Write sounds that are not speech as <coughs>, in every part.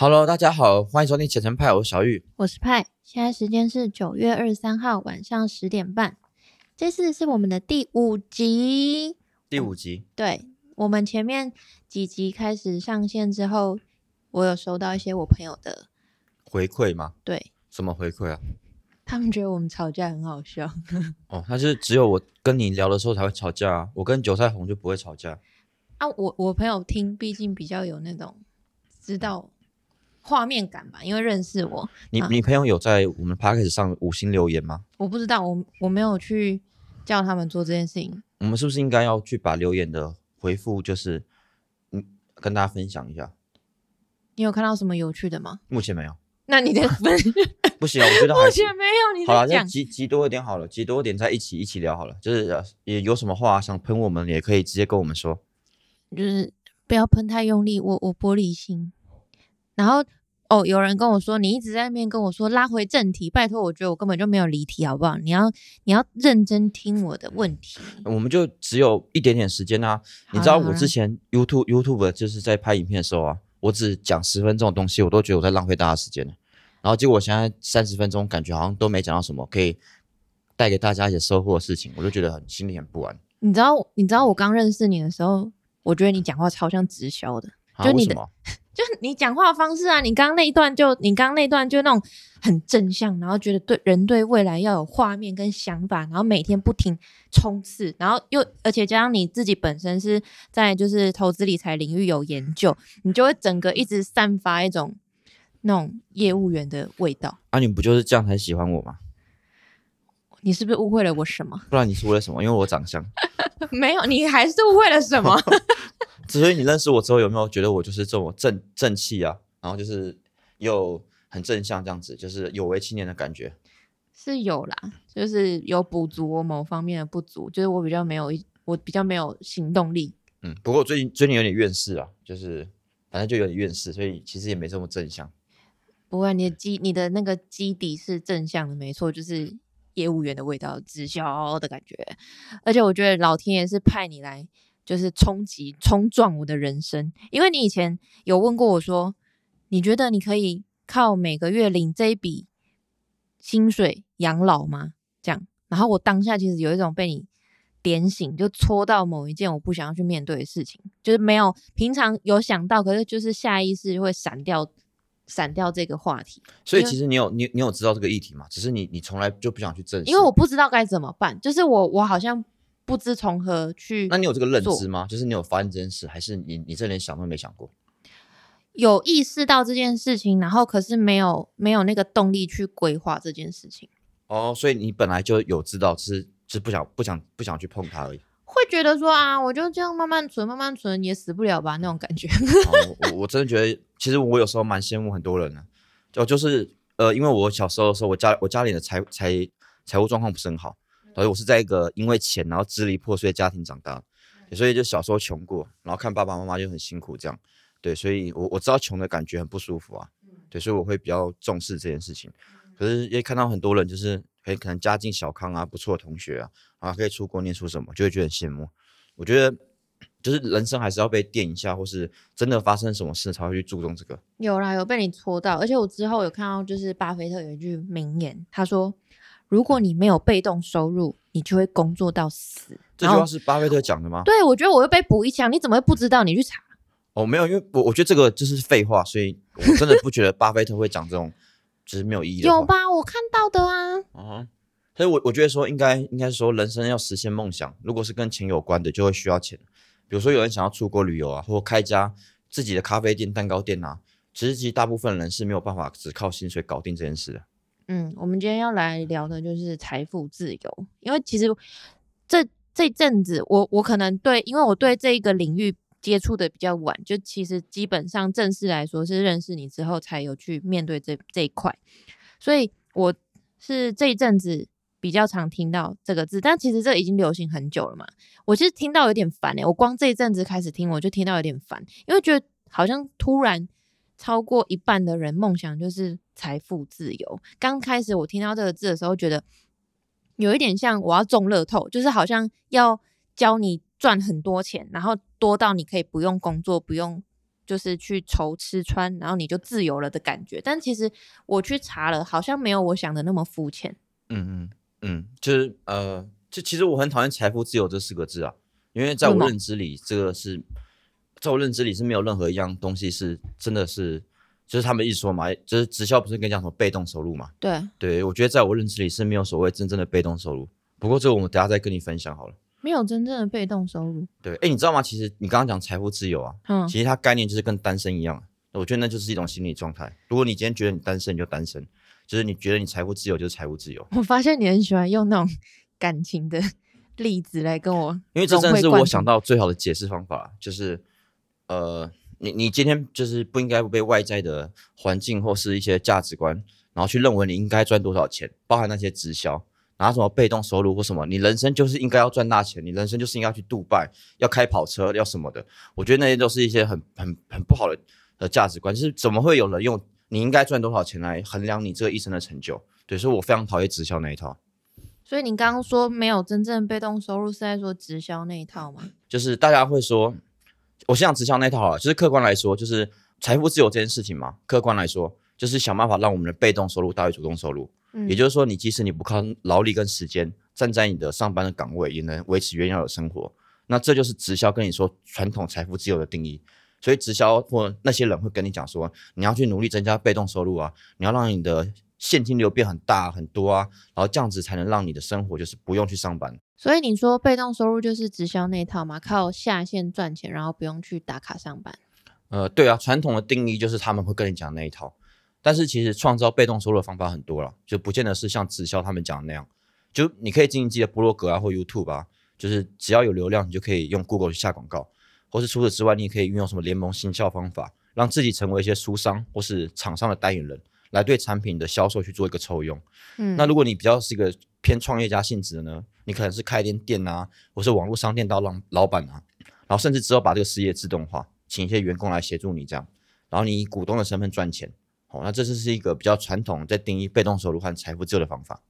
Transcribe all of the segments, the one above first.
Hello，大家好，欢迎收听浅层派，我是小玉。我是派，现在时间是九月二十三号晚上十点半，这次是我们的第五集。第五集，对我们前面几集开始上线之后，我有收到一些我朋友的回馈吗？对什么回馈啊？他们觉得我们吵架很好笑。<laughs> 哦，那是只有我跟你聊的时候才会吵架啊，我跟韭菜红就不会吵架。啊，我我朋友听，毕竟比较有那种知道画面感吧，因为认识我。啊你你朋友有在我们 p a c k a g e 上五星留言吗？我不知道，我我没有去叫他们做这件事情。我们是不是应该要去把留言的回复，就是嗯跟大家分享一下？你有看到什么有趣的吗？目前没有，那你的分 <laughs> 不行啊，我觉得 <laughs> 目前没有，你好了，在讲。那集集多一点好了，集多一点再一起一起聊好了。就是呃也有什么话想喷我们，也可以直接跟我们说。就是不要喷太用力，我我玻璃心。然后哦，有人跟我说，你一直在那边跟我说拉回正题，拜托，我觉得我根本就没有离题，好不好？你要你要认真听我的问题。我们就只有一点点时间啊。你知道我之前 YouTube YouTube 就是在拍影片的时候啊，我只讲十分钟的东西，我都觉得我在浪费大家时间了。然后结果我现在三十分钟，感觉好像都没讲到什么可以带给大家一些收获的事情，我就觉得很心里很不安。你知道你知道我刚认识你的时候，我觉得你讲话超像直销的，啊、就你的为什么？就是你讲话的方式啊，你刚刚那一段就你刚刚那段就那种很正向，然后觉得对人对未来要有画面跟想法，然后每天不停冲刺，然后又而且加上你自己本身是在就是投资理财领域有研究，你就会整个一直散发一种那种业务员的味道。啊，你不就是这样才喜欢我吗？你是不是误会了我什么？不 <laughs> 然你是为了什么？因为我长相。没有，你还是误会了什么？<laughs> <laughs> 所以你认识我之后，有没有觉得我就是这种正正气啊？然后就是又很正向这样子，就是有为青年的感觉。是有啦，就是有补足我某方面的不足，就是我比较没有一，我比较没有行动力。嗯，不过我最近最近有点怨世啊，就是反正就有点怨世，所以其实也没这么正向。不会，你的基你的那个基底是正向的，没错，就是业务员的味道，直销的感觉。而且我觉得老天爷是派你来，就是冲击、冲撞我的人生。因为你以前有问过我说，你觉得你可以靠每个月领这一笔薪水养老吗？这样，然后我当下其实有一种被你点醒，就戳到某一件我不想要去面对的事情，就是没有平常有想到，可是就是下意识会闪掉。闪掉这个话题，所以其实你有你你有知道这个议题吗？只是你你从来就不想去正视。因为我不知道该怎么办，就是我我好像不知从何去。那你有这个认知吗？就是你有发现这件事，还是你你这连想都没想过？有意识到这件事情，然后可是没有没有那个动力去规划这件事情，哦，所以你本来就有知道，只是只是不想不想不想去碰它而已。会觉得说啊，我就这样慢慢存，慢慢存也死不了吧那种感觉。哦、我我真的觉得，其实我有时候蛮羡慕很多人的，就就是呃，因为我小时候的时候，我家我家里的财财财务状况不是很好，所以我是在一个因为钱然后支离破碎的家庭长大，所以就小时候穷过，然后看爸爸妈妈就很辛苦这样，对，所以我我知道穷的感觉很不舒服啊，对，所以我会比较重视这件事情。可是也看到很多人就是可以可能家境小康啊，不错的同学啊，啊可以出国念书什么，就会觉得很羡慕。我觉得就是人生还是要被电一下，或是真的发生什么事才会去注重这个。有啦，有被你戳到，而且我之后有看到，就是巴菲特有一句名言，他说：“如果你没有被动收入，你就会工作到死。”这句话是巴菲特讲的吗？对我觉得我又被补一枪，你怎么会不知道？你去查。哦，没有，因为我我觉得这个就是废话，所以我真的不觉得巴菲特会讲这种就是没有意义的话。有吧？我看到的啊。啊，所以我我觉得说应该应该说人生要实现梦想，如果是跟钱有关的，就会需要钱。比如说有人想要出国旅游啊，或开一家自己的咖啡店、蛋糕店啊，其实其实大部分人是没有办法只靠薪水搞定这件事的。嗯，我们今天要来聊的就是财富自由，因为其实这这阵子我我可能对，因为我对这一个领域接触的比较晚，就其实基本上正式来说是认识你之后才有去面对这这一块，所以我是这一阵子比较常听到这个字，但其实这已经流行很久了嘛。我其实听到有点烦诶、我光这一阵子开始听，我就听到有点烦，因为觉得好像突然超过一半的人梦想就是财富自由。刚开始我听到这个字的时候，觉得有一点像我要中乐透，就是好像要教你赚很多钱，然后多到你可以不用工作，不用就是去愁吃穿，然后你就自由了的感觉。但其实我去查了，好像没有我想的那么肤浅。嗯嗯嗯，就是呃，就其实我很讨厌“财富自由”这四个字啊，因为在我认知里，这个是在我认知里是没有任何一样东西是真的是，就是他们一直说嘛，就是直销不是跟你讲什么被动收入嘛？对，对我觉得在我认知里是没有所谓真正的被动收入。不过这个我们等下再跟你分享好了。没有真正的被动收入。对，哎，你知道吗？其实你刚刚讲财富自由啊，嗯，其实它概念就是跟单身一样，我觉得那就是一种心理状态。如果你今天觉得你单身，你就单身；就是你觉得你财富自由，就是财富自由。我发现你很喜欢用那种感情的例子来跟我，因为这真的是我想到最好的解释方法，就是呃，你你今天就是不应该被外在的环境或是一些价值观，然后去认为你应该赚多少钱，包含那些直销。拿什么被动收入或什么？你人生就是应该要赚大钱，你人生就是应该去杜拜，要开跑车，要什么的？我觉得那些都是一些很很很不好的的价值观。就是怎么会有人用你应该赚多少钱来衡量你这个一生的成就？对，所以我非常讨厌直销那一套。所以你刚刚说没有真正被动收入，是在说直销那一套吗？就是大家会说，我先讲直销那一套啊，就是客观来说，就是财富自由这件事情嘛。客观来说，就是想办法让我们的被动收入大于主动收入。嗯也就是说，你即使你不靠劳力跟时间，站在你的上班的岗位，也能维持原有的生活。那这就是直销跟你说传统财富自由的定义。所以直销或那些人会跟你讲说，你要去努力增加被动收入啊，你要让你的现金流变很大很多啊，然后这样子才能让你的生活就是不用去上班。所以你说被动收入就是直销那套嘛，靠下线赚钱，然后不用去打卡上班。呃，对啊，传统的定义就是他们会跟你讲那一套。但是其实创造被动收入的方法很多了，就不见得是像直销他们讲的那样。就你可以经营自己的部落格啊，或 YouTube 啊，就是只要有流量，你就可以用 Google 去下广告。或是除此之外，你也可以运用什么联盟行销方法，让自己成为一些书商或是厂商的代言人，来对产品的销售去做一个抽佣。嗯，那如果你比较是一个偏创业家性质的呢，你可能是开一间店啊，或是网络商店当老老板啊，然后甚至之后把这个事业自动化，请一些员工来协助你这样，然后你以股东的身份赚钱。哦，那这就是一个比较传统在定义被动收入和财富自由的方法。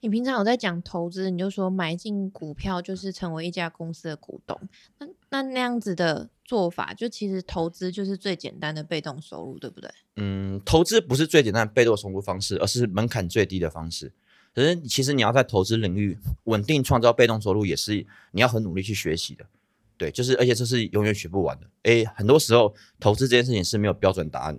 你平常有在讲投资，你就说买进股票就是成为一家公司的股东。那那那样子的做法，就其实投资就是最简单的被动收入，对不对？嗯，投资不是最简单的被动收入方式，而是门槛最低的方式。可是其实你要在投资领域稳定创造被动收入，也是你要很努力去学习的。对，就是而且这是永远学不完的。诶，很多时候投资这件事情是没有标准答案。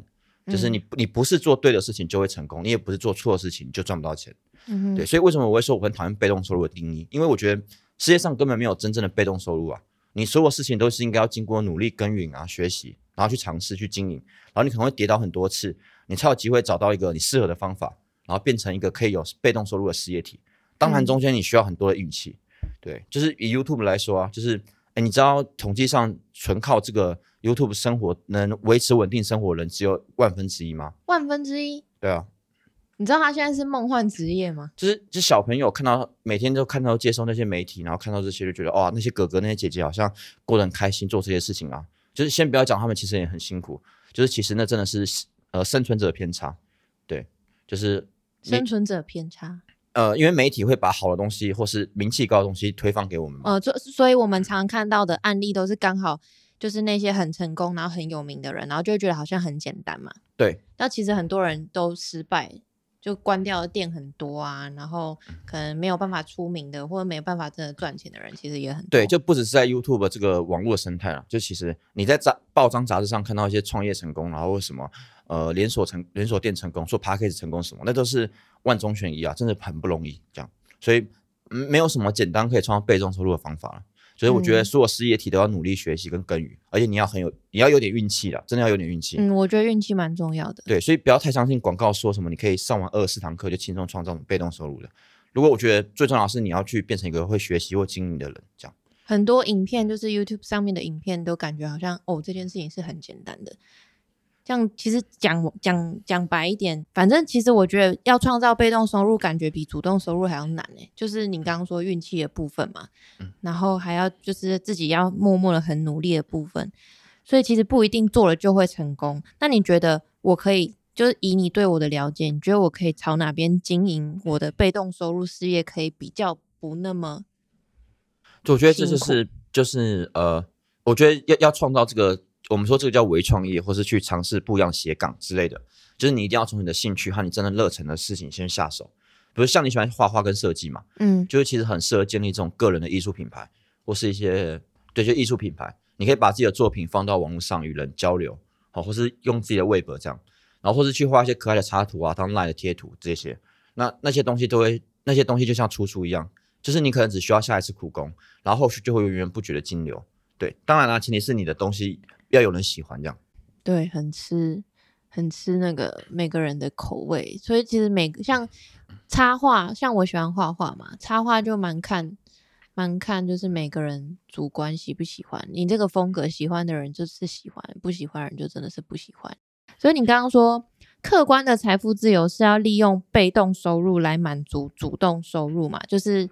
就是你，你不是做对的事情就会成功，你也不是做错的事情就赚不到钱。嗯，对，所以为什么我会说我很讨厌被动收入的定义？因为我觉得世界上根本没有真正的被动收入啊！你所有事情都是应该要经过努力耕耘啊、学习，然后去尝试去经营，然后你可能会跌倒很多次，你才有机会找到一个你适合的方法，然后变成一个可以有被动收入的事业体。当然中间你需要很多的运气。对，就是以 YouTube 来说啊，就是哎，你知道统计上纯靠这个。YouTube 生活能维持稳定生活的人只有万分之一吗？万分之一？对啊。你知道他现在是梦幻职业吗？就是，就小朋友看到每天都看到接收那些媒体，然后看到这些就觉得，哇，那些哥哥那些姐姐好像过得很开心，做这些事情啊。就是先不要讲他们其实也很辛苦，就是其实那真的是呃生存者偏差。对，就是生存者偏差。呃，因为媒体会把好的东西或是名气高的东西推放给我们。呃，所所以我们常看到的案例都是刚好。就是那些很成功然后很有名的人，然后就会觉得好像很简单嘛。对。那其实很多人都失败，就关掉的店很多啊，然后可能没有办法出名的，或者没有办法真的赚钱的人，其实也很多。对，就不只是在 YouTube 这个网络生态了，就其实你在杂报章杂志上看到一些创业成功，然后什么呃连锁成连锁店成功，说 p a c k a g e 成功什么，那都是万中选一啊，真的很不容易这样。所以没有什么简单可以创造被动收入的方法了。所以我觉得所有事业体都要努力学习跟耕耘，而且你要很有，你要有点运气的，真的要有点运气。嗯，我觉得运气蛮重要的。对，所以不要太相信广告说什么你可以上完二十四堂课就轻松创造被动收入的。如果我觉得最重要的是你要去变成一个会学习或经营的人，这样。很多影片就是 YouTube 上面的影片都感觉好像哦这件事情是很简单的。像其实讲讲讲白一点，反正其实我觉得要创造被动收入，感觉比主动收入还要难诶。就是你刚刚说运气的部分嘛，然后还要就是自己要默默的很努力的部分，所以其实不一定做了就会成功。那你觉得我可以，就是以你对我的了解，你觉得我可以朝哪边经营我的被动收入事业，可以比较不那么？我觉得这就是就是呃，我觉得要要创造这个。我们说这个叫微创业，或是去尝试不一样斜杠之类的，就是你一定要从你的兴趣和你真的热忱的事情先下手。比如像你喜欢画画跟设计嘛，嗯就是其实很适合建立这种个人的艺术品牌，或是一些对，就艺术品牌，你可以把自己的作品放到网络上与人交流，好，或是用自己的微博这样，然后或是去画一些可爱的插图啊，当 Line 的贴图这些，那那些东西都会，那些东西就像出书一样，就是你可能只需要下一次苦功，然后后续就会源源不绝的金流。对，当然啦，前提是你的东西要有人喜欢这样。对，很吃很吃那个每个人的口味，所以其实每个像插画，像我喜欢画画嘛，插画就蛮看蛮看，就是每个人主观喜不喜欢。你这个风格喜欢的人就是喜欢，不喜欢人就真的是不喜欢。所以你刚刚说，客观的财富自由是要利用被动收入来满足主动收入嘛？就是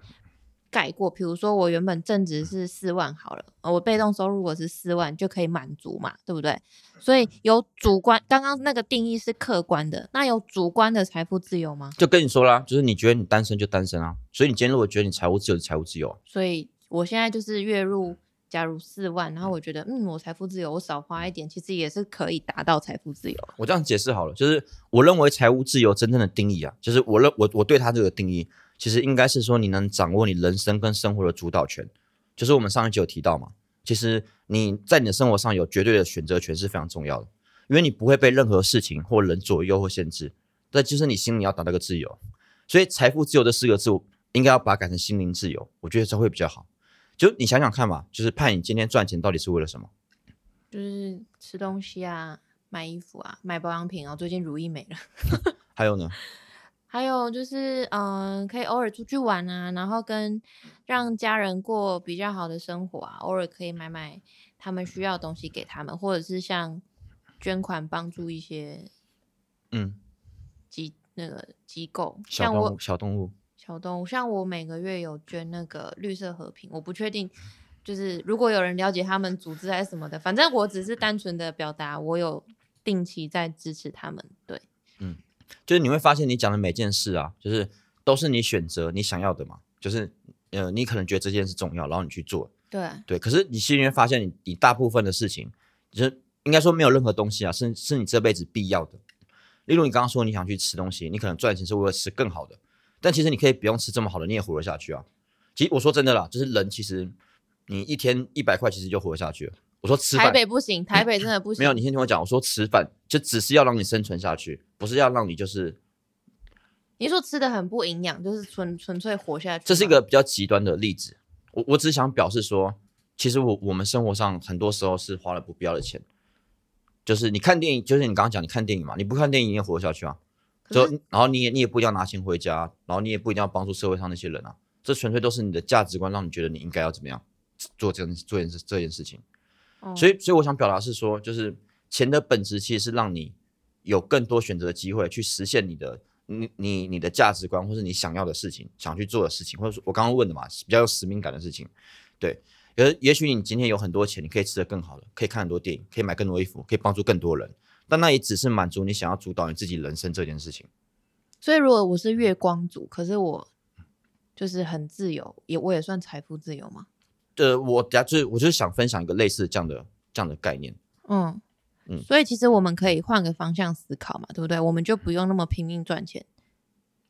盖过，比如说我原本正值是四万好了，呃我被动收入我是四万就可以满足嘛，对不对？所以有主观，刚刚那个定义是客观的，那有主观的财富自由吗？就跟你说啦，就是你觉得你单身就单身啊，所以你今天如果觉得你财务自由，就财务自由啊。所以我现在就是月入假如四万，然后我觉得嗯，我财富自由，我少花一点，其实也是可以达到财富自由啊。我这样解释好了，就是我认为财务自由真正的定义啊，就是我认我我对它这个定义，其实应该是说你能掌握你人生跟生活的主导权，就是我们上一集有提到嘛，其实你在你的生活上有绝对的选择权是非常重要的，因为你不会被任何事情或人左右或限制，这就是你心里要达到一个自由，所以财富自由这四个字，应该要把它改成心灵自由，我觉得这会比较好。就你想想看嘛，就是判你今天赚钱到底是为了什么？就是吃东西啊，买衣服啊，买保养品啊。最近如意没了，<laughs> 还有呢？还有就是嗯、呃可以偶尔出去玩啊，然后跟让家人过比较好的生活啊，偶尔可以买买他们需要的东西给他们，或者是像捐款帮助一些嗯，机那个机构，像我小动物，小动物。像我每个月有捐那个绿色和平，我不确定，就是如果有人了解他们组织还是什么的，反正我只是单纯的表达我有定期在支持他们。对，就是你会发现你讲的每件事啊，就是都是你选择你想要的嘛，就是呃，你可能觉得这件事重要，然后你去做，对，对。可是你心里面发现你，你大部分的事情，就是应该说没有任何东西啊，是是你这辈子必要的。例如你刚刚说你想去吃东西，你可能赚钱是为了吃更好的，但其实你可以不用吃这么好的，你也活得下去啊。其实我说真的啦，就是人其实你一天一百块，其实就活得下去了。我说吃台北不行，台北真的不行。没有，你先听我讲，我说吃饭就只是要让你生存下去，不是要让你就是你说吃的很不营养，就是纯纯粹活下去吗。这是一个比较极端的例子。我我只是想表示说，其实我我们生活上很多时候是花了不必要的钱。就是你看电影，就是你刚刚讲你看电影嘛，你不看电影你也活得下去啊。就然后你也你也不一定要拿钱回家，然后你也不一定要帮助社会上那些人啊。这纯粹都是你的价值观让你觉得你应该要怎么样做这件做件事这件事情。哦所以所以我想表达是说，就是钱的本质其实是让你有更多选择的机会去实现你的你你你的价值观，或是你想要的事情，想去做的事情，或者说我刚刚问的嘛，比较有使命感的事情。对，也也许你今天有很多钱，你可以吃得更好的，可以看很多电影，可以买更多衣服，可以帮助更多人，但那也只是满足你想要主导你自己人生这件事情。所以如果我是月光族，可是我就是很自由，也我也算财富自由吗？呃，我等下就是我就是想分享一个类似这样的这样的概念。嗯嗯所以其实我们可以换个方向思考嘛，对不对？我们就不用那么拼命赚钱。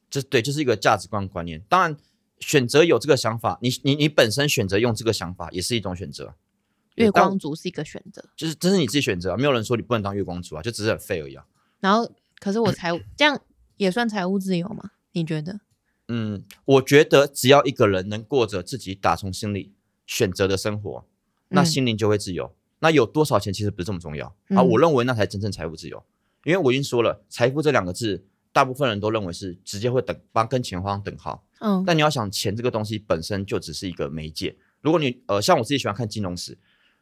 这对，就是一个价值观观念。当然，选择有这个想法，你你你本身选择用这个想法也是一种选择。月光族是一个选择，就是这是你自己选择啊，没有人说你不能当月光族啊，就只是很废而已啊。然后可是我财务这样也算财务自由吗？你觉得？嗯，我觉得只要一个人能过着自己打从心里选择的生活，那嗯心灵就会自由。那有多少钱其实不是这么重要啊，嗯我认为那才真正财富自由。因为我已经说了，财富这两个字，大部分人都认为是直接会等帮跟钱画上等号。嗯但你要想，钱这个东西本身就只是一个媒介。如果你呃，像我自己喜欢看金融史，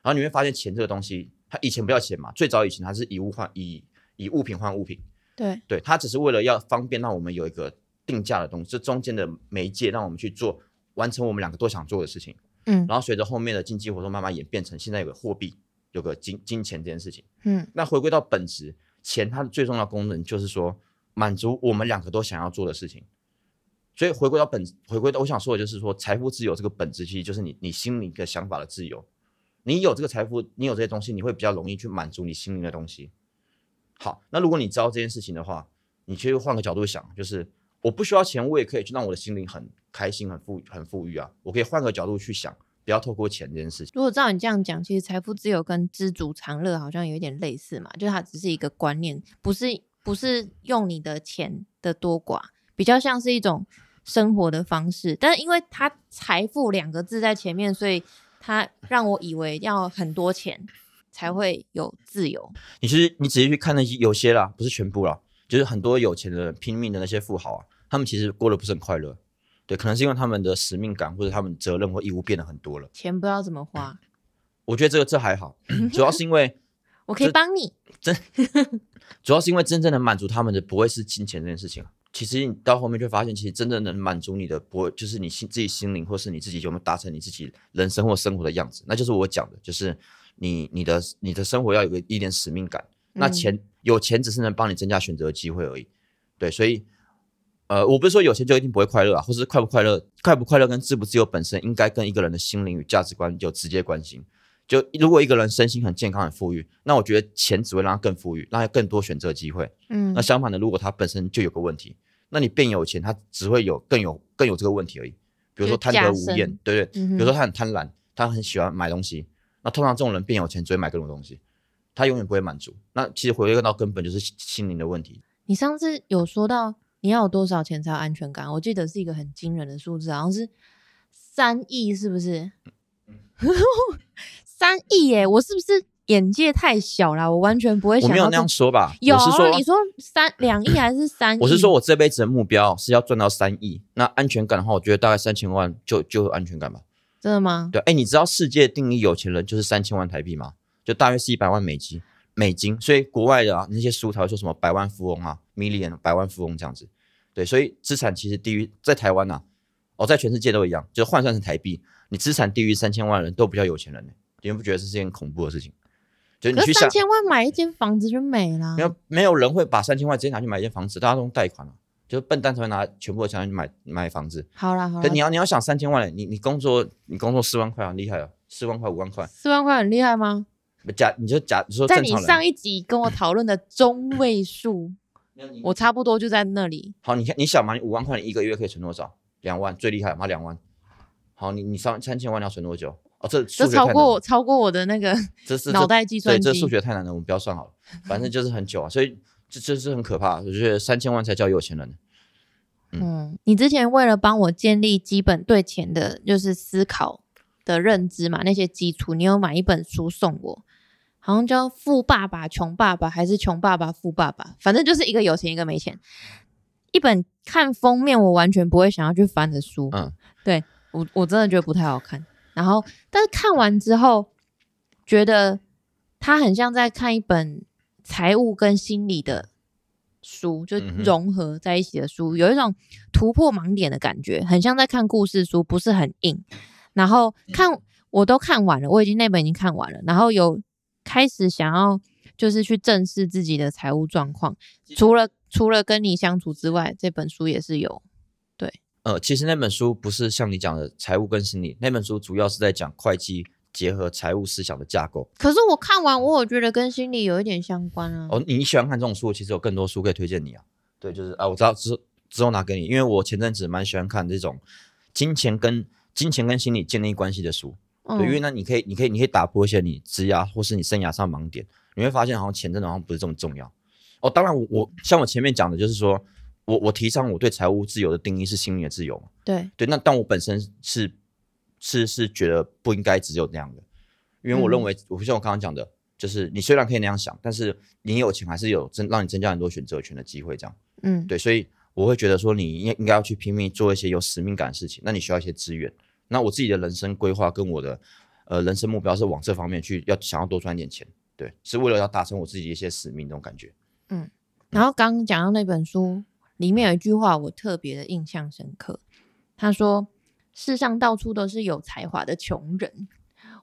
然后你会发现钱这个东西，它以前不要钱嘛，最早以前它是以物换以以物品换物品，对，对，它只是为了要方便让我们有一个定价的东西，这中间的媒介让我们去做完成我们两个都想做的事情。嗯然后随着后面的经济活动慢慢演变成现在有个货币，有个金金钱这件事情。嗯那回归到本质，钱它的最重要的功能就是说满足我们两个都想要做的事情。所以回归到本，回归到我想说的就是说，财富自由这个本质其实就是你你心里的想法的自由。你有这个财富，你有这些东西，你会比较容易去满足你心灵的东西。好，那如果你知道这件事情的话，你其实换个角度想，就是我不需要钱，我也可以去让我的心灵很开心、很富、很富裕啊。我可以换个角度去想，不要透过钱这件事情。如果照你这样讲，其实财富自由跟知足常乐好像有一点类似嘛，就是它只是一个观念，不是不是用你的钱的多寡，比较像是一种生活的方式。但是因为它财富两个字在前面，所以它让我以为要很多钱才会有自由。你其实你仔细去看那些有些啦，不是全部啦，就是很多有钱的人拼命的那些富豪啊，他们其实过得不是很快乐。对，可能是因为他们的使命感或者他们责任或义务变得很多了。钱不知道怎么花，<clears throat> 我觉得这个这还好，<laughs> 主要是因为我可以帮你。真主要是因为真正的满足他们的不会是金钱这件事情啊。其实你到后面就发现，其实真正能满足你的不会就是你心自己心灵，或是你自己有没有达成你自己人生或生活的样子。那就是我讲的，就是你你的你的生活要有个一点使命感。那嗯钱有钱只是能帮你增加选择的机会而已。对，所以呃，我不是说有钱就一定不会快乐啊，或是快不快乐，快不快乐跟自不自由本身应该跟一个人的心灵与价值观有直接关系。就如果一个人身心很健康、很富裕，那我觉得钱只会让他更富裕，让他更多选择机会。嗯那相反的，如果他本身就有个问题，那你变有钱，他只会有更有更有这个问题而已。比如说贪得无厌，对不对，嗯比如说他很贪婪，他很喜欢买东西，那通常这种人变有钱只会买各种东西，他永远不会满足。那其实回归到根本就是心心灵的问题。你上次有说到你要有多少钱才有安全感？我记得是一个很惊人的数字，好像是三亿，是不是？<laughs> 三亿耶！我是不是眼界太小了？我完全不会想到我没有那样说吧，有我是说你说三两亿还是三亿？我是说我这辈子的目标是要赚到三亿。那安全感的话，我觉得大概三千万就就有安全感吧。真的吗？对，哎，你知道世界定义有钱人就是三千万台币吗？就大约是一百万美金，美金。所以国外的啊那些书才会说什么百万富翁啊，million 百万富翁这样子。对，所以资产其实低于在台湾呐、哦，在全世界都一样，就是换算成台币，你资产低于三千万的人都不叫有钱人呢。你们不觉得这是件恐怖的事情？就是你去三，千万买一间房子就没了没。有没有人会把三千万直接拿去买一间房子，大家都用贷款啊，就是笨蛋才会拿全部的钱去买买房子。好啦好啦可你，要你要想三千万嘞，你你工作你工作四万块很厉害啊，四万块五万块，四万块很厉害吗？假你就假你说在你上一集跟我讨论的中位数，我差不多就在那里。好，你看你想嘛，你五万块你一个月可以存多少？两万最厉害嘛，两万。好，你你上三千万你要存多久？哦，这这超过我超过我的那个这是脑袋计算对，这数学太难了，我们不要算好了，<laughs> 反正就是很久啊，所以这这是很可怕。我觉得三千万才叫有钱人。嗯，你之前为了帮我建立基本对钱的，就是思考的认知嘛，那些基础，你有买一本书送我，好像叫《富爸爸穷爸爸》还是《穷爸爸富爸爸》，反正就是一个有钱一个没钱。一本看封面我完全不会想要去翻的书，嗯，对我我真的觉得不太好看。然后，但是看完之后，觉得它很像在看一本财务跟心理的书，就融合在一起的书，有一种突破盲点的感觉，很像在看故事书，不是很硬。然后看我都看完了，我已经那本已经看完了，然后有开始想要就是去正视自己的财务状况，除了除了跟你相处之外，这本书也是有对。呃，其实那本书不是像你讲的财务跟心理，那本书主要是在讲会计结合财务思想的架构。可是我看完，我有觉得跟心理有一点相关啊。哦，你喜欢看这种书，其实有更多书可以推荐你啊。对，就是啊，我知道之之后拿给你，因为我前阵子蛮喜欢看这种金钱跟金钱跟心理建立关系的书。对，因为嗯呢，你可以，你可以，你可以打破一些你职涯或是你生涯上的盲点，你会发现好像钱真的好像不是这么重要。哦，当然我我像我前面讲的，就是说我我提倡我对财务自由的定义是心理的自由嘛。对，对，那但我本身是是是觉得不应该只有那样的，因为我认嗯为，我像我刚刚讲的，就是你虽然可以那样想，但是你有钱还是有增让你增加很多选择权的机会，这样嗯，对，所以我会觉得说你应应该要去拼命做一些有使命感的事情，那你需要一些资源。那我自己的人生规划跟我的呃人生目标是往这方面去，要想要多赚一点钱，对，是为了要达成我自己的一些使命那种感觉。嗯然后刚刚讲到那本书里面有一句话，我特别的印象深刻。他说：“世上到处都是有才华的穷人。”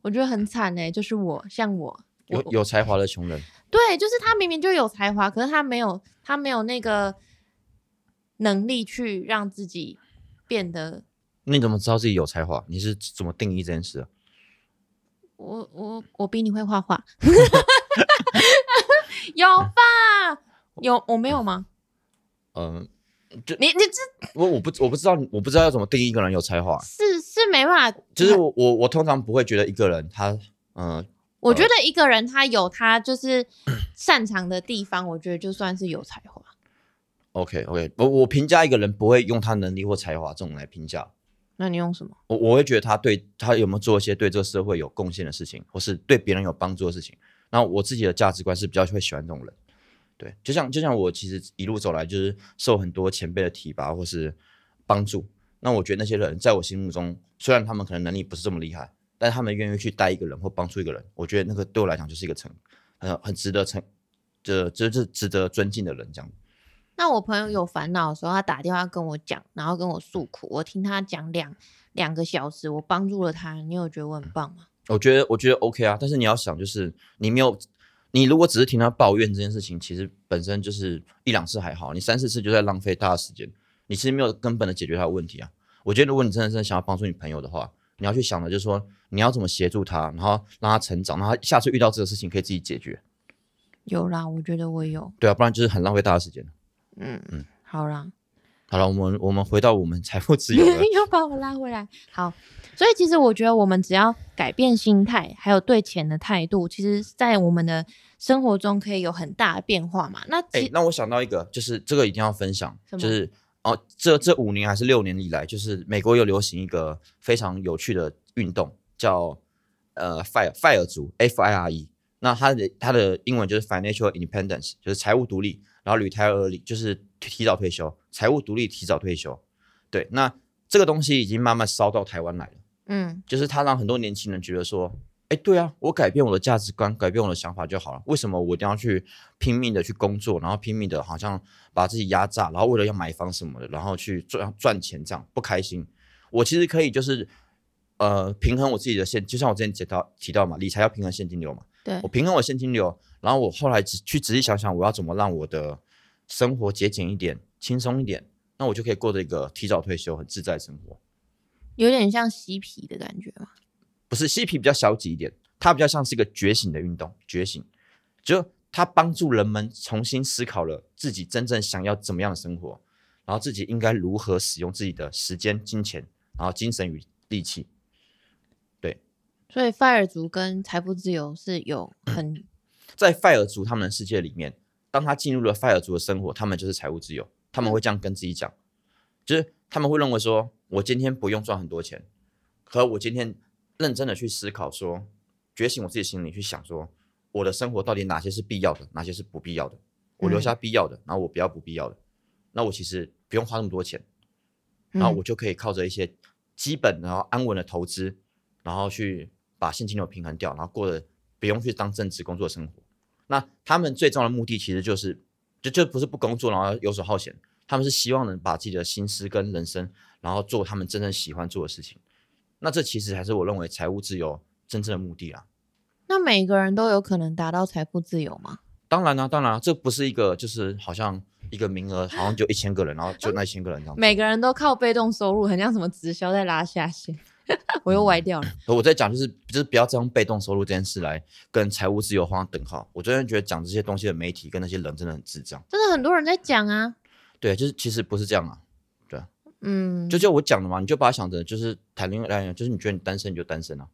我觉得很惨哎、就是我，像，我有有才华的穷人，对，就是他明明就有才华，可是他没有，他没有那个能力去让自己变得你怎么知道自己有才华？你是怎么定义这件事的？我我我比你会画画，<laughs> 有吧？有我没有吗？嗯、就你你这我我不我不知道我不知道要怎么定义一个人有才华，是是没办法，就是我我我通常不会觉得一个人他嗯、我觉得一个人他有他就是 <clears throat> 擅长的地方，我觉得就算是有才华。OK OK，我我评价一个人不会用他能力或才华这种来评价，那你用什么？我我会觉得他对他有没有做一些对这个社会有贡献的事情，或是对别人有帮助的事情。然后我自己的价值观是比较会喜欢这种人，对，就像就像我其实一路走来就是受很多前辈的提拔或是帮助，那我觉得那些人在我心目中，虽然他们可能能力不是这么厉害，但他们愿意去带一个人或帮助一个人，我觉得那个对我来讲就是一个成，很很值得成，这这这值得尊敬的人这样。那我朋友有烦恼的时候，他打电话跟我讲，然后跟我诉苦，我听他讲两两个小时，我帮助了他。你有觉得我很棒吗？我觉得我觉得 OK 啊，但是你要想，就是你没有，你如果只是听他抱怨这件事情，其实本身就是一两次还好，你三四次就在浪费大家时间，你其实没有根本的解决他的问题啊。我觉得如果你真的真的想要帮助你朋友的话，你要去想的就是说你要怎么协助他，然后让他成长，然后他下次遇到这个事情可以自己解决，有啦，我觉得我有。对啊，不然就是很浪费大家时间。嗯嗯，好了，好了，我们我们回到我们财富自由了 <laughs> 又把我拉回来。好，所以其实我觉得我们只要改变心态，还有对钱的态度，其实在我们的生活中可以有很大的变化嘛。那哎、其、那我想到一个，就是这个一定要分享，就是哦，这这五年还是六年以来，就是美国有流行一个非常有趣的运动，叫呃 FIRE FIRE 族 F I R E。那它的它的英文就是 Financial Independence，就是财务独立，然后 Retire Early 就是提早退休，财务独立提早退休。对，那这个东西已经慢慢烧到台湾来了。嗯，就是它让很多年轻人觉得说，哎，对啊，我改变我的价值观，改变我的想法就好了。为什么我一定要去拼命的去工作，然后拼命的好像把自己压榨，然后为了要买房什么的，然后去赚赚钱，这样不开心？我其实可以就是呃平衡我自己的现，就像我之前提到提到嘛，理财要平衡现金流嘛。对我，平衡我现金流，然后我后来只去仔细想想，我要怎么让我的生活节俭一点、轻松一点，那我就可以过着一个提早退休、很自在的生活。有点像嬉皮的感觉吗。不是嬉皮比较消极一点，它比较像是一个觉醒的运动，觉醒，就它帮助人们重新思考了自己真正想要怎么样的生活，然后自己应该如何使用自己的时间、金钱，然后精神与力气。对所以 FIRE 族跟财富自由是有很在 FIRE 族他们的世界里面，当他进入了 FIRE 族的生活，他们就是财务自由。他们会这样跟自己讲，就是他们会认为说，我今天不用赚很多钱，可我今天认真的去思考说，觉醒我自己心里去想说，我的生活到底哪些是必要的，哪些是不必要的，我留下必要的，然后我不要不必要的，那我其实不用花那么多钱，然后嗯我就可以靠着一些基本然后安稳的投资，然后去把现金流平衡掉，然后过得不用去当正职工作生活。那他们最重要的目的其实就是，就就不是不工作，然后游手好闲，他们是希望能把自己的心思跟人生，然后做他们真正喜欢做的事情。那这其实才是我认为财务自由真正的目的啦。那每个人都有可能达到财富自由吗？当然啦、当然啦、这不是一个就是好像一个名额，好像就一千个人，然后就那一千个人这样。每个人都靠被动收入，很像什么直销在拉下线。<laughs> 我又歪掉了。我在讲就是就是不要再用被动收入这件事来跟财务自由画上等号。我真的觉得讲这些东西的媒体跟那些人真的很智障。真的很多人在讲啊，对，就是其实不是这样啊，对嗯，就就我讲的嘛，你就把它想着就是谈恋爱，就是你觉得你单身你就单身啊。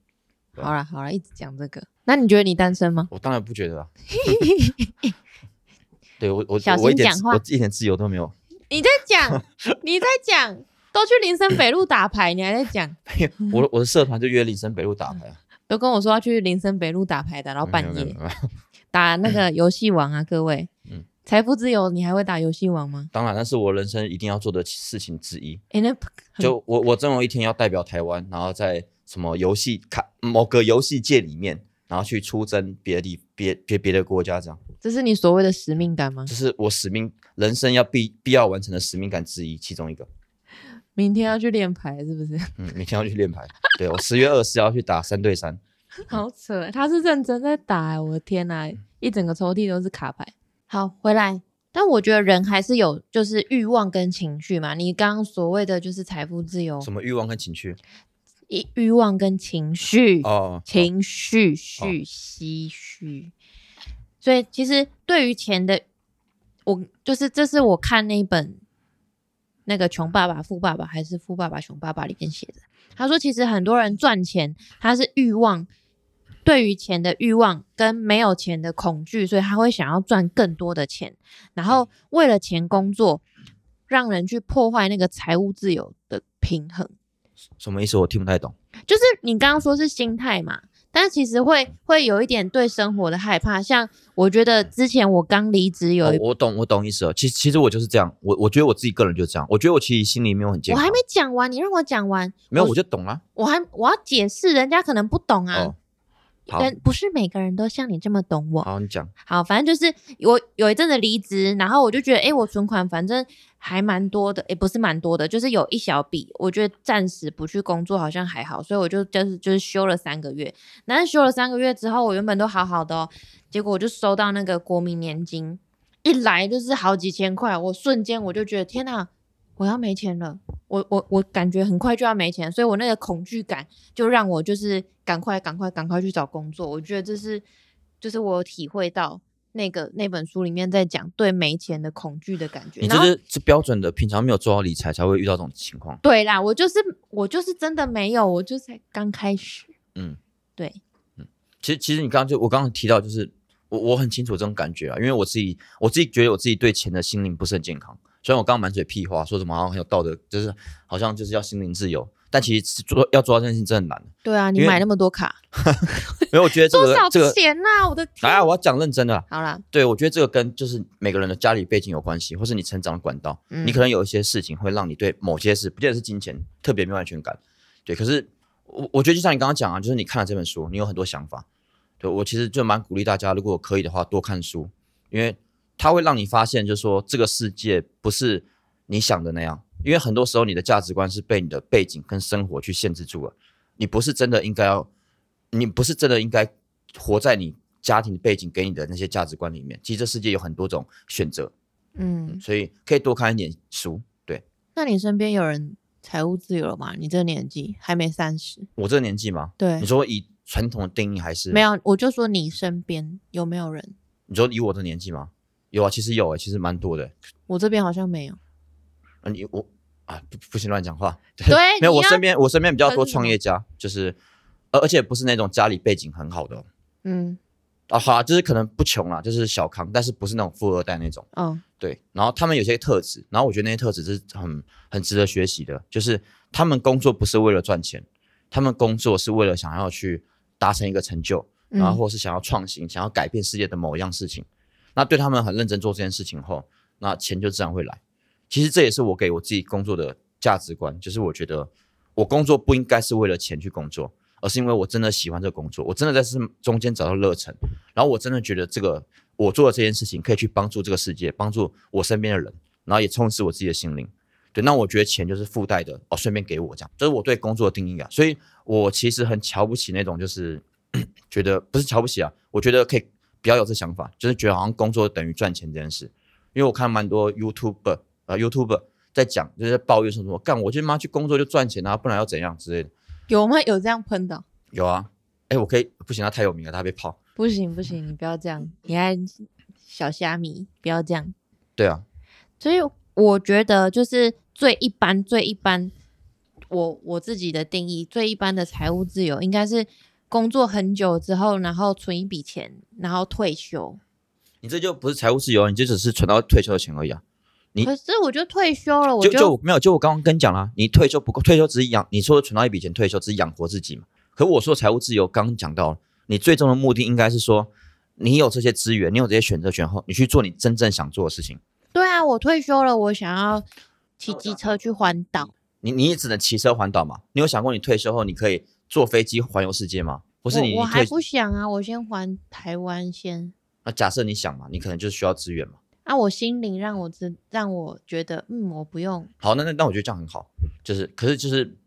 好了好了，一直讲这个。那你觉得你单身吗？我当然不觉得啊。<laughs> 对我我小我一点我一点自由都没有。你在讲，你在讲，都去林森北路打牌，你还在讲，<laughs> 我我的社团就约林森北路打牌啊，<laughs> 都跟我说要去林森北路打牌的，然后半夜没有没有没有 <laughs> 打那个游戏王啊，各位。嗯财富自由，你还会打游戏王吗？当然，那是我人生一定要做的事情之一。哎、那就我我总有一天要代表台湾，然后在什么游戏卡某个游戏界里面，然后去出征别的地别别别的国家，这样，这是你所谓的使命感吗这？是我使命人生要必必要完成的使命感之一，其中一个。明天要去练牌是不是？嗯，明天要去练牌，对我十月二十要去打三对三。好扯，他是认真在打、欸，我的天呐、一整个抽屉都是卡牌。好，回来，但我觉得人还是有就是欲望跟情绪嘛。你刚刚所谓的就是财富自由，什么欲望跟情绪？欲欲望跟情绪，哦，情绪绪唏嘘。所以其实对于钱的，我就是这是我看那本那个《穷爸爸富爸爸》还是《富爸爸穷爸爸》里面写的。他说，其实很多人赚钱，他是欲望，对于钱的欲望跟没有钱的恐惧，所以他会想要赚更多的钱，然后为了钱工作，让人去破坏那个财务自由的平衡。什么意思？我听不太懂。就是你刚刚说是心态嘛，但其实会会有一点对生活的害怕。像我觉得之前我刚离职有一，哦我懂，我懂意思了。其实其实我就是这样，我我觉得我自己个人就是这样。我觉得我其实心里没有很健康。我还没讲完，你让我讲完，没有，我我就懂了。我还我要解释，人家可能不懂啊哦。，好，人不是每个人都像你这么懂我。好，你讲。好，反正就是我有一阵子离职，然后我就觉得，诶，我存款反正还蛮多的，也，不是蛮多的，就是有一小笔，我觉得暂时不去工作好像还好，所以我就就是就是休了三个月。但是休了三个月之后，我原本都好好的哦，结果我就收到那个国民年金，一来就是好几千块，我瞬间我就觉得天哪，我要没钱了，我我我感觉很快就要没钱，所以我那个恐惧感就让我就是赶快赶快赶快去找工作。我觉得这是就是我有体会到那个那本书里面在讲对没钱的恐惧的感觉。你这是是标准的，平常没有做好理财才会遇到这种情况。对啦，我就是我就是真的没有，我就才刚开始。嗯，对，嗯其实其实你刚刚就我刚刚提到，就是我我很清楚这种感觉啊，因为我自己我自己觉得我自己对钱的心灵不是很健康。虽然我刚刚满嘴屁话，说什么好像很有道德，就是好像就是要心灵自由，但其实做要做到这件事情真的很难。对啊，你买那么多卡，<laughs> 没有我觉得这多少个这个，钱呐、我的天！来啊，我要讲认真的啦。好啦，对，我觉得这个跟就是每个人的家里背景有关系，或是你成长的管道，嗯你可能有一些事情会让你对某些事，不见得是金钱，特别没有安全感。对，可是我我觉得就像你刚刚讲啊，就是你看了这本书，你有很多想法。对我其实就蛮鼓励大家，如果可以的话，多看书，因为它会让你发现，就是说这个世界不是你想的那样。因为很多时候你的价值观是被你的背景跟生活去限制住了，你不是真的应该要，你不是真的应该活在你家庭背景给你的那些价值观里面。其实这世界有很多种选择，嗯，所以可以多看一点书。对那你身边有人财务自由了吗？你这个年纪还没三十，我这个年纪吗，对你，说以传统的定义还是没？有，我就说你身边有没有人？你说以我的年纪吗？有啊，其实有诶、其实蛮多的、我这边好像没有。啊，你我啊，不不行乱讲话。<laughs> 对，没有，你要我身边我身边比较多创业家，就是而而且不是那种家里背景很好的哦嗯啊，好啊，就是可能不穷啦，就是小康，但是不是那种富二代那种。嗯对，然后他们有些特质，然后我觉得那些特质是很很值得学习的，就是他们工作不是为了赚钱，他们工作是为了想要去达成一个成就，然后嗯或是想要创新，想要改变世界的某一样事情。那对他们很认真做这件事情后，那钱就自然会来。其实这也是我给我自己工作的价值观，就是我觉得我工作不应该是为了钱去工作，而是因为我真的喜欢这个工作，我真的在这中间找到热忱，然后我真的觉得这个我做的这件事情可以去帮助这个世界，帮助我身边的人，然后也充实我自己的心灵。对，那我觉得钱就是附带的哦，顺便给我这样，这是我对工作的定义啊。所以我其实很瞧不起那种就是 <coughs> 觉得不是瞧不起啊，我觉得可以不要有这想法，就是觉得好像工作等于赚钱这件事。因为我看蛮多 YouTube 呃 YouTube 在讲，就是在抱怨说什么干，我就妈去工作就赚钱啊，不然要怎样之类的。有吗？有这样喷的？有啊，哎，我可以不行，他太有名了，他被泡。不行不行，你不要这样，你还小虾米，不要这样。对啊，所以我觉得就是最一般最一般，我我自己的定义最一般的财务自由应该是工作很久之后，然后存一笔钱，然后退休。你这就不是财务自由，你这只是存到退休的钱而已啊。你可是我就退休了，我就就没有，就我刚刚跟你讲啦，你退休不够，退休只是养，你说存到一笔钱退休只是养活自己嘛。可我说财务自由，刚刚讲到了，你最终的目的应该是说，你有这些资源，你有这些选择权后，你去做你真正想做的事情。对啊，我退休了，我想要骑机车去环岛。你你也只能骑车环岛嘛？你有想过你退休后你可以坐飞机环游世界吗？不是你我我还不想啊，我先环台湾先。那假设你想嘛，你可能就是需要资源嘛。啊，我心灵让我知，让我觉得，嗯，我不用。好，那那那我觉得这样很好，就是可是就是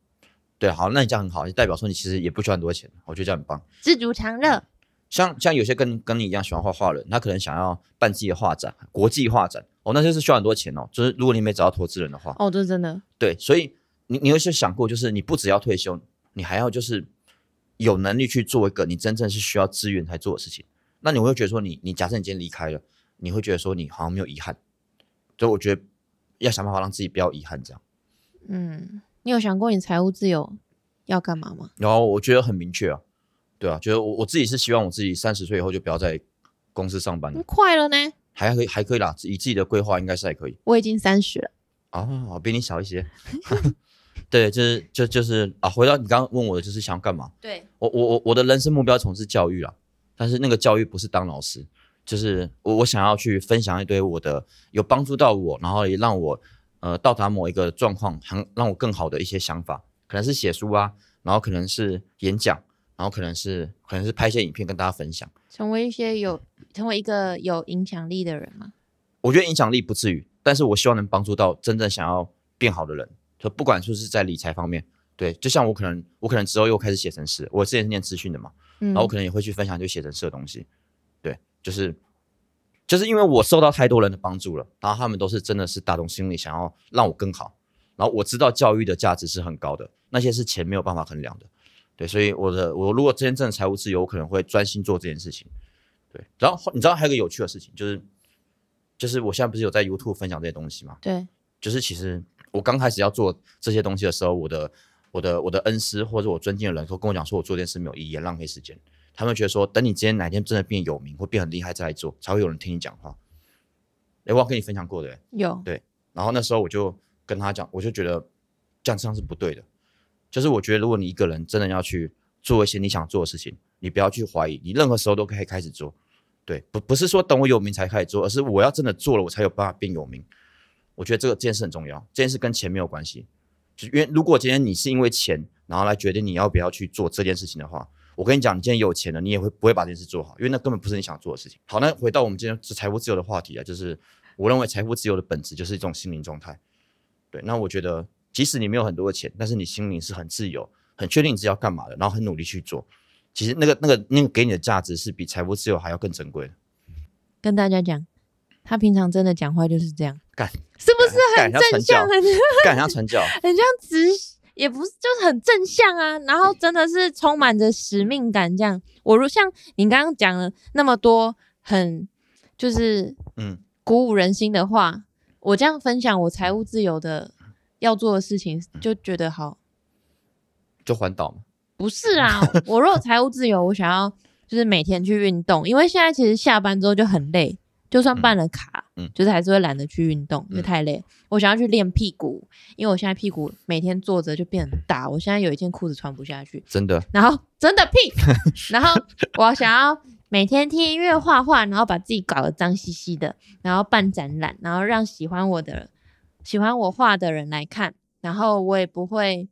对，好，那你这样很好，就代表说你其实也不需要很多钱，我觉得这样很棒。知足常乐。像像有些跟跟你一样喜欢画画的人，他可能想要办自己的画展，国际画展哦，那就是需要很多钱哦。就是如果你没找到投资人的话，哦，这真的，对，所以你你有些想过，就是你不只要退休，你还要就是有能力去做一个你真正是需要资源才做的事情。那你会觉得说你，你假设你今天离开了，你会觉得说你好像没有遗憾。所以我觉得要想办法让自己不要遗憾，这样。嗯，你有想过你财务自由要干嘛吗？然后我觉得很明确啊，对啊，觉得我我自己是希望我自己三十岁以后就不要在公司上班了，快了呢，还可以还可以啦，以自己的规划应该是还可以。我已经三十了。哦，比你小一些。<laughs> 对，就是就就是啊，回到你刚刚问我的，就是想要干嘛？对我我我我的人生目标从事教育啊，但是那个教育不是当老师，就是我我想要去分享一堆我的有帮助到我，然后也让我呃到达某一个状况，很让我更好的一些想法，可能是写书啊，然后可能是演讲，然后可能是可能是拍一些影片跟大家分享。成为一些有成为一个有影响力的人吗？我觉得影响力不至于，但是我希望能帮助到真正想要变好的人。就不管说是在理财方面，对，就像我可能我可能之后又开始写程式，我之前是念资讯的嘛，嗯然后我可能也会去分享就写程式的东西，对，就是就是因为我受到太多人的帮助了，然后他们都是真的是打动心里想要让我更好，然后我知道教育的价值是很高的，那些是钱没有办法衡量的，对，所以我的我如果真正财务自由，我可能会专心做这件事情，对，然后你知道还有一个有趣的事情就是。就是我现在不是有在 YouTube 分享这些东西吗？对，就是其实我刚开始要做这些东西的时候，我的我的我的恩师或者我尊敬的人都跟我讲说，我做这件事没有意义，浪费时间。他们觉得说，等你今天哪天真的变有名或变很厉害再来做，才会有人听你讲话。哎，我有跟你分享过的欸，有然后那时候我就跟他讲，我就觉得这样这样是不对的。就是我觉得，如果你一个人真的要去做一些你想做的事情，你不要去怀疑，你任何时候都可以开始做。对，不不是说等我有名才开始做，而是我要真的做了，我才有办法变有名。我觉得这个这件事很重要，这件事跟钱没有关系。就因为如果今天你是因为钱，然后来决定你要不要去做这件事情的话，我跟你讲，你今天有钱了，你也会不会把这件事做好？因为那根本不是你想做的事情。好，那回到我们今天财务自由的话题啊，就是我认为财富自由的本质就是一种心灵状态。对，那我觉得即使你没有很多的钱，但是你心灵是很自由，很确定你自己要干嘛的，然后很努力去做。其实那个那个那个给你的价值是比财富自由还要更珍贵的。跟大家讲，他平常真的讲话就是这样，干是不是很正向？很 <laughs> 干像传教，很像直，也不是，就是很正向啊。然后真的是充满着使命感，这样。我如像你刚刚讲了那么多很就是嗯，鼓舞人心的话，我这样分享我财务自由的要做的事情，就觉得好。就环岛吗。不是啊，<laughs> 我如果财务自由，我想要就是每天去运动，因为现在其实下班之后就很累，就算办了卡，嗯。就是还是会懒得去运动，因为嗯。太累。我想要去练屁股，因为我现在屁股每天坐着就变很大，我现在有一件裤子穿不下去，真的，然后真的屁，<laughs> 然后我想要每天听音乐、画画，然后把自己搞得脏兮兮的，然后办展览，然后让喜欢我的、喜欢我画的人来看，然后我也不会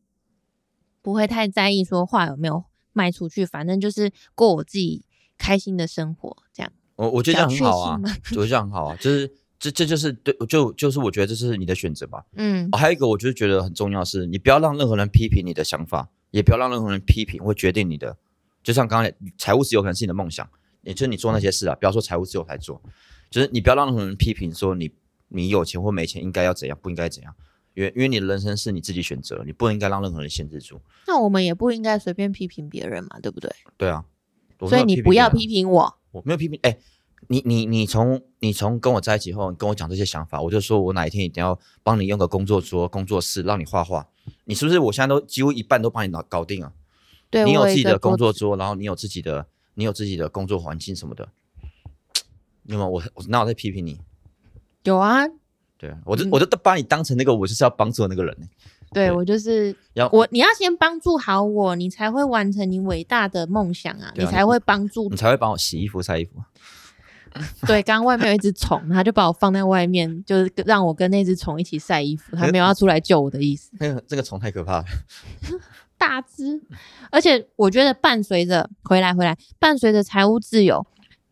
不会太在意说画有没有卖出去，反正就是过我自己开心的生活，这样。我我觉得这样很好啊我觉得这样很好啊，就是这这就是对，就就是我觉得这是你的选择吧。嗯哦，还有一个我就是觉得很重要是，你不要让任何人批评你的想法，也不要让任何人批评或决定你的。就像刚才财务自由可能是你的梦想，也就是你做那些事啊，不要说财务自由才做，就是你不要让任何人批评说你你有钱或没钱应该要怎样，不应该怎样，因为因为你的人生是你自己选择，你不应该让任何人限制住。那我们也不应该随便批评别人嘛，对不对？对啊，所以你不要批评我。我没有批评，哎、你你你从你从跟我在一起后，你跟我讲这些想法，我就说我哪一天一定要帮你用个工作桌、工作室让你画画，你是不是我现在都几乎一半都帮你搞搞定啊？对，你有自己的工作桌，然后你有自己的你有自己的工作环境什么的，有没有？我我那我在批评你？有啊，对啊，我就嗯我就把你当成那个我就是要帮助的那个人呢、对对我就是要我，你要先帮助好我，你才会完成你伟大的梦想啊，对啊你才会帮助你才会帮我洗衣服、晒衣服。<laughs> 对，刚刚外面有一只虫，他就把我放在外面，就是跟让我跟那只虫一起晒衣服，他没有要出来救我的意思。那个这个虫太可怕了。<laughs> 大只，而且我觉得伴随着回来回来，伴随着财务自由，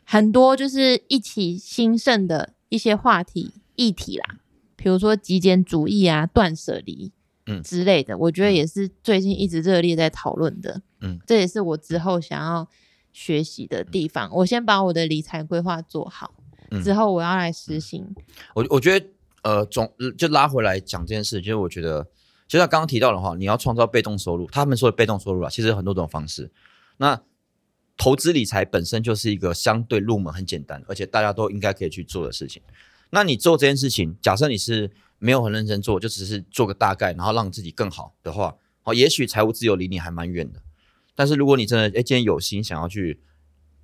很多就是一起兴盛的一些话题议题啦，比如说极简主义啊、断舍离，嗯之类的，我觉得也是最近一直热烈在讨论的。嗯，这也是我之后想要学习的地方。我先把我的理财规划做好，嗯之后我要来实行。我我觉得呃，总就拉回来讲这件事，就是我觉得就像刚刚提到的话，你要创造被动收入，他们说的被动收入啊，其实有很多种方式。那投资理财本身就是一个相对入门很简单，而且大家都应该可以去做的事情。那你做这件事情，假设你是没有很认真做，就只是做个大概，然后让自己更好的话，哦，也许财务自由离你还蛮远的。但是如果你真的哎今天有心想要去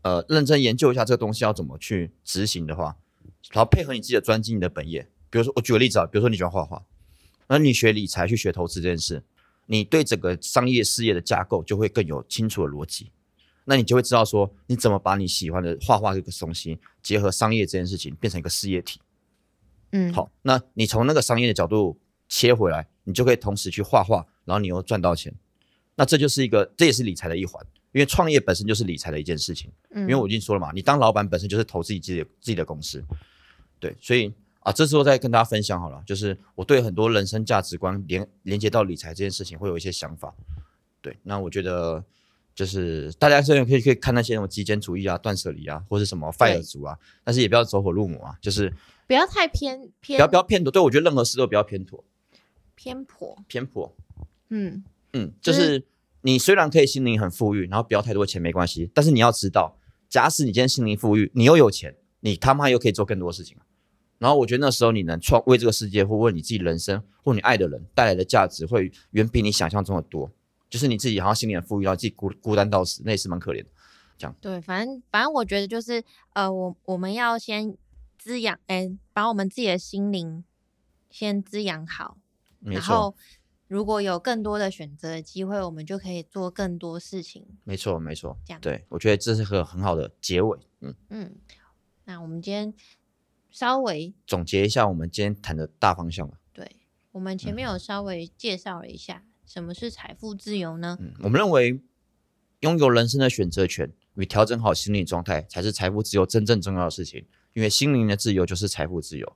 呃认真研究一下这个东西要怎么去执行的话，然后配合你自己的专精、你的本业，比如说我举个例子啊，比如说你喜欢画画，那你学理财去学投资这件事，你对整个商业事业的架构就会更有清楚的逻辑。那你就会知道说，你怎么把你喜欢的画画这个东西结合商业这件事情，变成一个事业体。嗯，好，那你从那个商业的角度切回来，你就可以同时去画画，然后你又赚到钱。那这就是一个，这也是理财的一环，因为创业本身就是理财的一件事情。嗯，因为我已经说了嘛，你当老板本身就是投自己自己的自己的公司，对，所以啊，这时候再跟大家分享好了，就是我对很多人生价值观连连接到理财这件事情会有一些想法。对，那我觉得就是大家虽然可以可以看那些什么极简主义啊、断舍离啊，或是什么 fire 族啊，但是也不要走火入魔啊，就是不要太偏偏，不要不要偏颇。对我觉得任何事都不要偏颇，偏颇。偏颇。嗯，嗯，就就是是你虽然可以心灵很富裕，然后不要太多钱没关系，但是你要知道，假使你今天心灵富裕，你又有钱，你他妈又可以做更多事情。然后我觉得那时候你能创为这个世界或为你自己人生或你爱的人带来的价值，会远比你想象中的多。就是你自己好像心里很富裕，然后自己孤孤单到死，那也是蛮可怜的。对，反正反正我觉得就是呃，我我们要先滋养，哎，把我们自己的心灵先滋养好，然后如果有更多的选择的机会，我们就可以做更多事情。没错，没错这样。对，我觉得这是个很好的结尾。嗯，嗯，那我们今天稍微总结一下我们今天谈的大方向吧。对我们前面有稍微介绍了一下什么是财富自由呢？嗯，我们认为拥有人生的选择权与调整好心理状态，才是财富自由真正重要的事情。因为心灵的自由就是财富自由。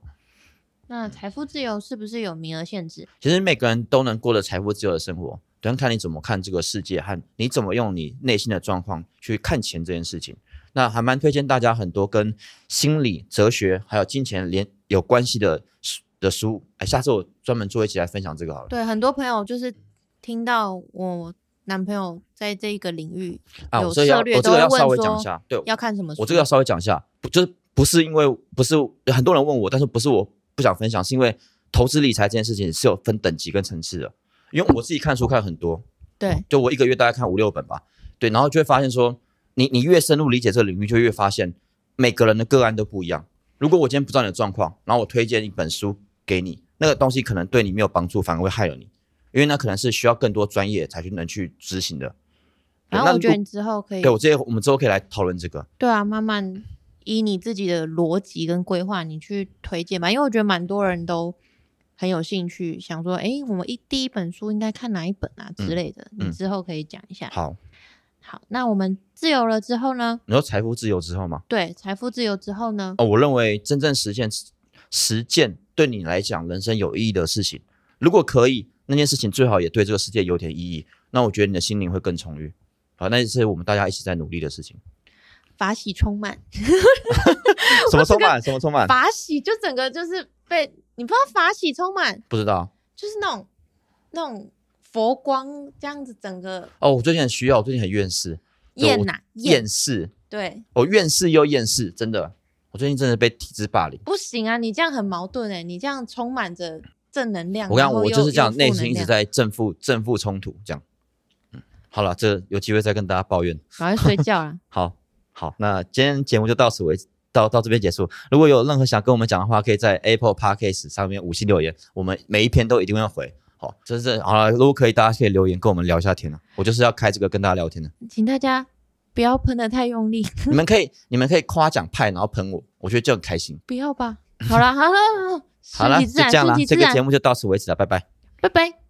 那财富自由是不是有名额限制？其实每个人都能过得财富自由的生活，端看你怎么看这个世界和你怎么用你内心的状况去看钱这件事情。那还蛮推荐大家很多跟心理、哲学还有金钱连有关系的书的书。哎，下次我专门做一期来分享这个好了。对，很多朋友就是听到我男朋友在这个领域啊，有我这个要策略，我这个要稍微讲一下。对，要看什么书。我这个要稍微讲一下，不就是不是因为不是很多人问我，但是不是我不想分享，是因为投资理财这件事情是有分等级跟层次的。因为我自己看书看很多，对就我一个月大概看五六本吧，对，然后就会发现说，你你越深入理解这个领域，就越发现每个人的个案都不一样。如果我今天不知道你的状况，然后我推荐一本书给你，那个东西可能对你没有帮助，反而会害了你，因为那可能是需要更多专业才去能去执行的。然后我觉得你之后可以对我这些我们之后可以来讨论这个。对啊，慢慢以你自己的逻辑跟规划，你去推荐吧。因为我觉得蛮多人都很有兴趣，想说，诶，我们一第一本书应该看哪一本啊之类的。嗯你之后可以讲一下。好，好，那我们自由了之后呢？你说财富自由之后吗？对，财富自由之后呢？哦，我认为真正实现实践对你来讲人生有意义的事情，如果可以，那件事情最好也对这个世界有点意义，那我觉得你的心灵会更充裕。好，那是我们大家一起在努力的事情。法喜充满，<laughs> 什么充满？什么充满？法喜就整个就是被你不知道法喜充满，不知道就是那种那种佛光这样子，整个哦。我最近很需要，我最近很厌世，厌呐厌世，对，我厌世又厌世，真的，我最近真的被体制霸凌。不行啊，你这样很矛盾哎、你这样充满着正能量，我跟你讲，然后又我就是这样，内心一直在正负正负冲突，这样。嗯，好了，这有机会再跟大家抱怨。赶快睡觉了。<laughs> 好好，那今天节目就到此为止，到到这边结束。如果有任何想跟我们讲的话，可以在 Apple Podcast 上面五星留言，我们每一篇都一定会回。好，这是好了，如果可以，大家可以留言跟我们聊一下天啊。我就是要开这个跟大家聊天的。请大家不要喷的太用力，<laughs> 你们可以，你们可以夸奖派，然后喷我，我觉得就很开心。不要吧。好了，好了，好了，就这样啦顺其，自然这个节，目就到此为止了，拜拜。拜拜。